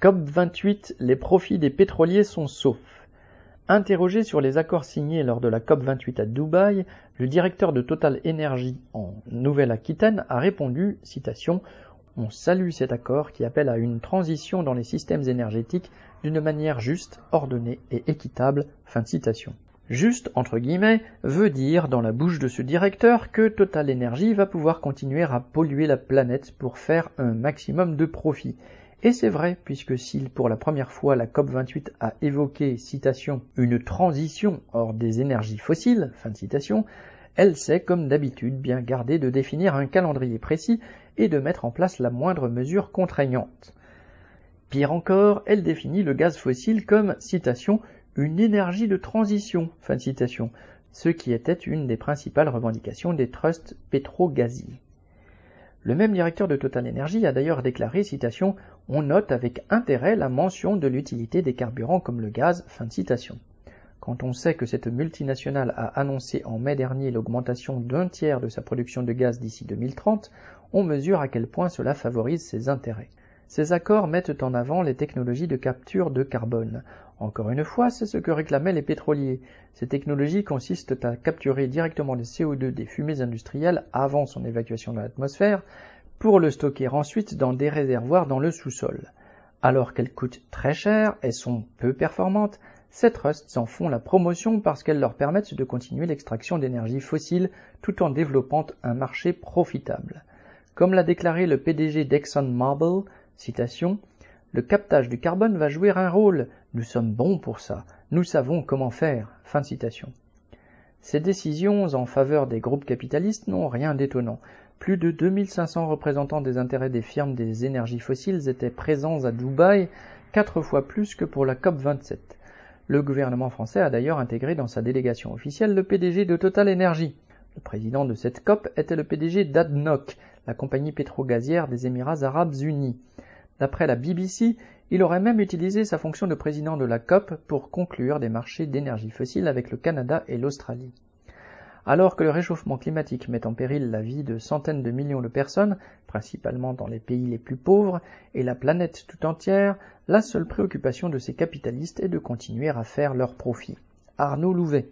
COP28, les profits des pétroliers sont saufs. Interrogé sur les accords signés lors de la COP28 à Dubaï, le directeur de Total Energy en Nouvelle-Aquitaine a répondu, On salue cet accord qui appelle à une transition dans les systèmes énergétiques d'une manière juste, ordonnée et équitable. Fin de citation. Juste, entre guillemets, veut dire, dans la bouche de ce directeur, que Total Energy va pouvoir continuer à polluer la planète pour faire un maximum de profit. Et c'est vrai, puisque si pour la première fois la COP28 a évoqué, citation, une transition hors des énergies fossiles, fin de citation, elle sait, comme d'habitude, bien garder de définir un calendrier précis et de mettre en place la moindre mesure contraignante. Pire encore, elle définit le gaz fossile comme, citation, une énergie de transition, fin de citation, ce qui était une des principales revendications des trusts pétro-gaziers. Le même directeur de Total Energy a d'ailleurs déclaré, citation, On note avec intérêt la mention de l'utilité des carburants comme le gaz, fin de citation. Quand on sait que cette multinationale a annoncé en mai dernier l'augmentation d'un tiers de sa production de gaz d'ici 2030, on mesure à quel point cela favorise ses intérêts. Ces accords mettent en avant les technologies de capture de carbone. Encore une fois, c'est ce que réclamaient les pétroliers. Ces technologies consistent à capturer directement le CO2 des fumées industrielles avant son évacuation dans l'atmosphère pour le stocker ensuite dans des réservoirs dans le sous-sol. Alors qu'elles coûtent très cher et sont peu performantes, ces trusts en font la promotion parce qu'elles leur permettent de continuer l'extraction d'énergie fossile tout en développant un marché profitable. Comme l'a déclaré le PDG d'ExxonMobil, citation, le captage du carbone va jouer un rôle. Nous sommes bons pour ça. Nous savons comment faire. Fin de citation. Ces décisions en faveur des groupes capitalistes n'ont rien d'étonnant. Plus de 2500 représentants des intérêts des firmes des énergies fossiles étaient présents à Dubaï, quatre fois plus que pour la COP27. Le gouvernement français a d'ailleurs intégré dans sa délégation officielle le PDG de Total Energy. Le président de cette COP était le PDG d'ADNOC, la compagnie pétro-gazière des Émirats arabes unis. D'après la BBC, il aurait même utilisé sa fonction de président de la COP pour conclure des marchés d'énergie fossile avec le Canada et l'Australie. Alors que le réchauffement climatique met en péril la vie de centaines de millions de personnes, principalement dans les pays les plus pauvres, et la planète tout entière, la seule préoccupation de ces capitalistes est de continuer à faire leurs profits. Arnaud Louvet.